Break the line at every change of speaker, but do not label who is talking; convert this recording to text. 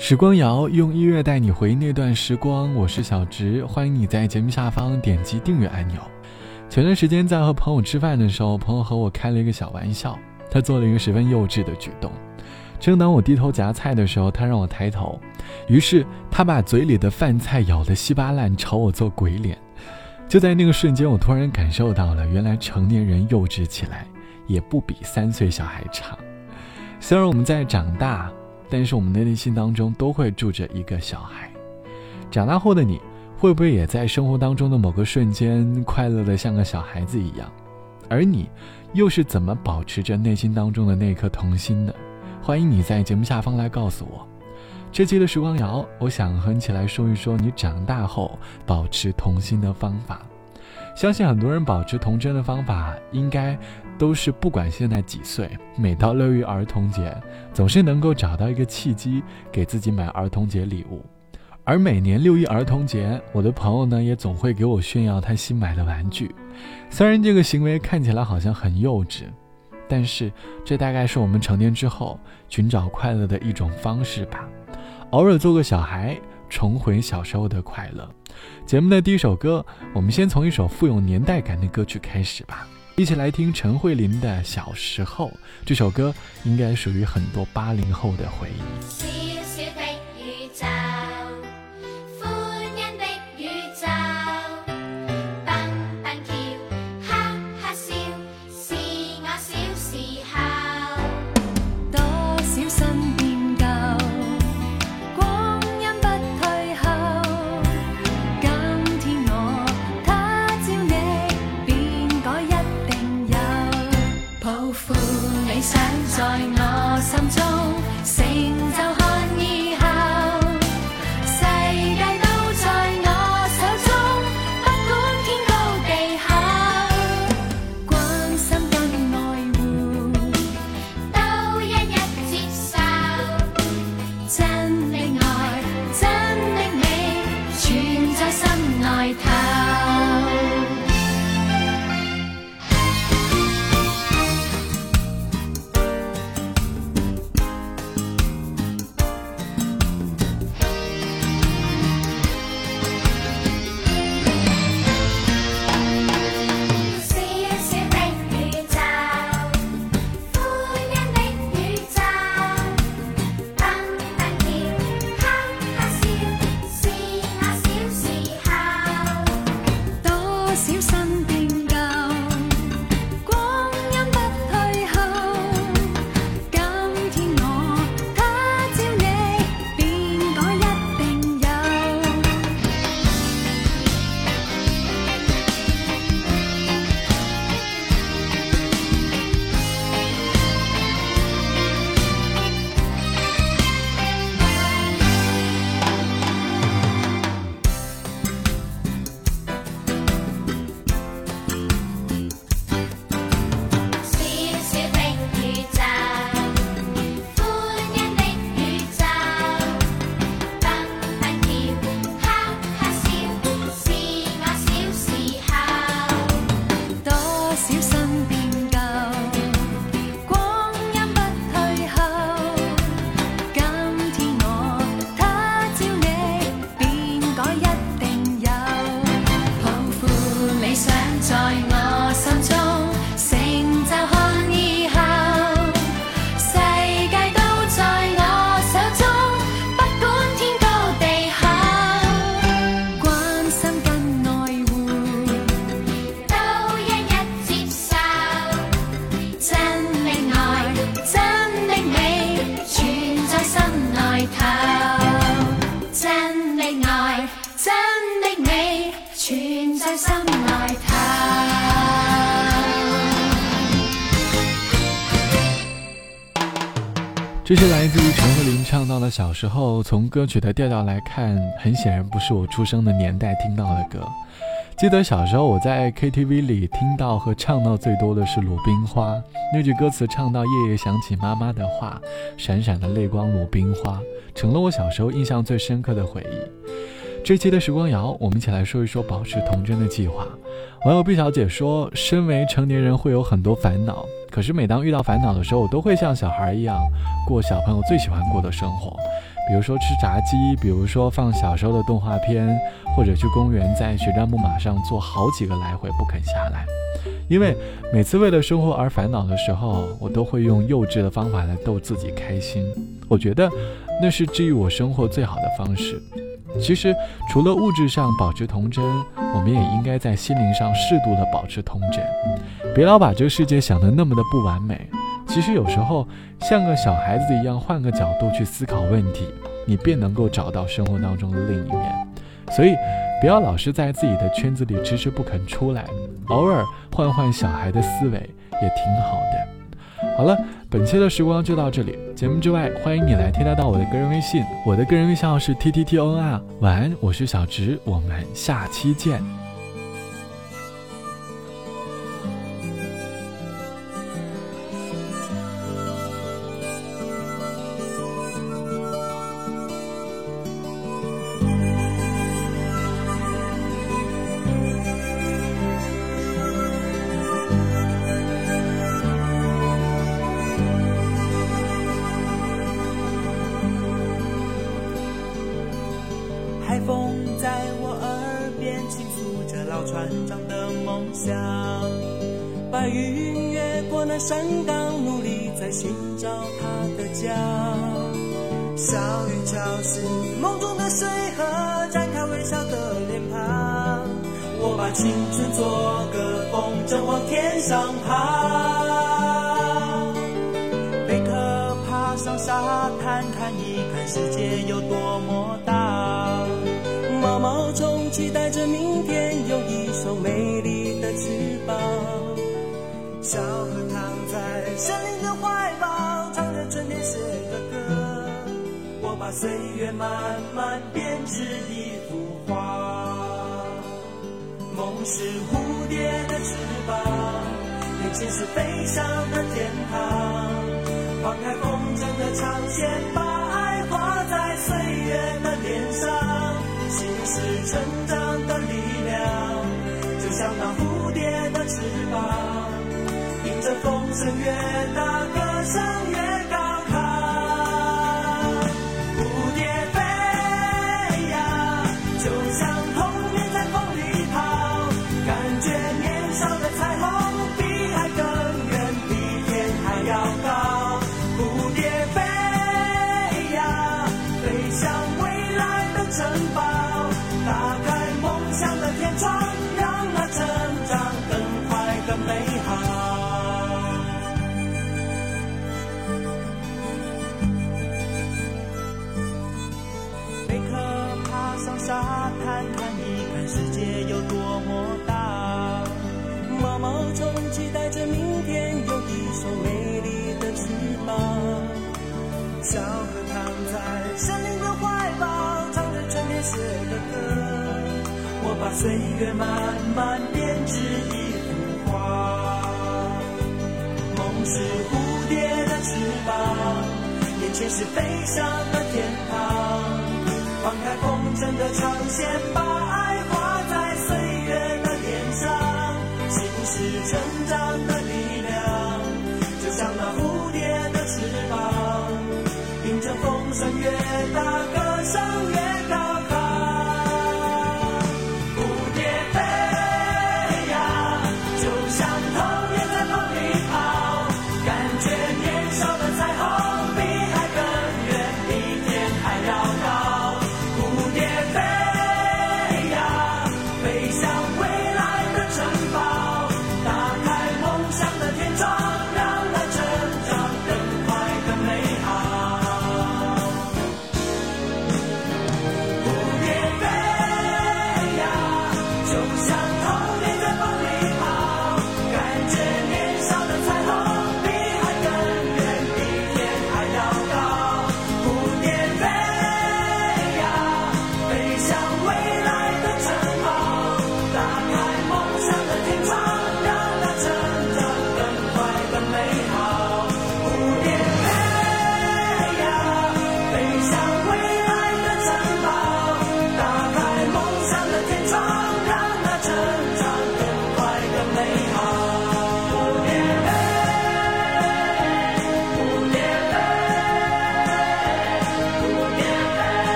时光谣用音乐带你回忆那段时光，我是小植，欢迎你在节目下方点击订阅按钮。前段时间在和朋友吃饭的时候，朋友和我开了一个小玩笑，他做了一个十分幼稚的举动。正当我低头夹菜的时候，他让我抬头，于是他把嘴里的饭菜咬得稀巴烂，朝我做鬼脸。就在那个瞬间，我突然感受到了，原来成年人幼稚起来也不比三岁小孩差。虽然我们在长大。但是我们的内心当中都会住着一个小孩，长大后的你会不会也在生活当中的某个瞬间快乐的像个小孩子一样？而你又是怎么保持着内心当中的那颗童心的？欢迎你在节目下方来告诉我。这期的时光谣，我想和你一起来说一说你长大后保持童心的方法。相信很多人保持童真的方法，应该都是不管现在几岁，每到六一儿童节，总是能够找到一个契机给自己买儿童节礼物。而每年六一儿童节，我的朋友呢也总会给我炫耀他新买的玩具。虽然这个行为看起来好像很幼稚，但是这大概是我们成年之后寻找快乐的一种方式吧。偶尔做个小孩。重回小时候的快乐。节目的第一首歌，我们先从一首富有年代感的歌曲开始吧，一起来听陈慧琳的《小时候》。这首歌应该属于很多八零后的回忆。
你想在我心中，成就看以后，世界都在我手中，不管天高地厚，关心跟爱护，都一一接受，真。在我心中成就看以后世界都在我手中不管天高地厚关心跟爱护都一一接受真的爱真的美存在心里头真的爱真的美存在心
这是来自于陈慧琳唱到的小时候。从歌曲的调调来看，很显然不是我出生的年代听到的歌。记得小时候我在 KTV 里听到和唱到最多的是《鲁冰花》那句歌词，唱到夜夜想起妈妈的话，闪闪的泪光鲁冰花，成了我小时候印象最深刻的回忆。这期的时光谣，我们一起来说一说保持童真的计划。网友毕小姐说，身为成年人会有很多烦恼，可是每当遇到烦恼的时候，我都会像小孩一样过小朋友最喜欢过的生活，比如说吃炸鸡，比如说放小时候的动画片，或者去公园在旋转木马上坐好几个来回不肯下来。因为每次为了生活而烦恼的时候，我都会用幼稚的方法来逗自己开心。我觉得那是治愈我生活最好的方式。其实，除了物质上保持童真，我们也应该在心灵上适度的保持童真，别老把这个世界想得那么的不完美。其实有时候像个小孩子一样，换个角度去思考问题，你便能够找到生活当中的另一面。所以，不要老是在自己的圈子里迟迟不肯出来，偶尔换换小孩的思维也挺好的。好了。本期的时光就到这里。节目之外，欢迎你来添加到我的个人微信，我的个人微信号是 t t t o n r。晚安，我是小直，我们下期见。
白云越过那山岗，努力在寻找它的家。小雨敲醒梦中的水河，展开微笑的脸庞。我把青春做个风筝往天上爬。贝壳爬上沙滩，看一看世界有多么把岁月慢慢编织一幅画。梦是蝴蝶的翅膀，眼前是飞翔的天堂。放开风筝的长线，把爱画在岁月的脸上。心是成长的力量，就像那蝴蝶的翅膀。迎着风声越大，岁月慢慢编织一幅画，梦是蝴蝶的翅膀，眼前是飞翔的天堂。放开风筝的长线，吧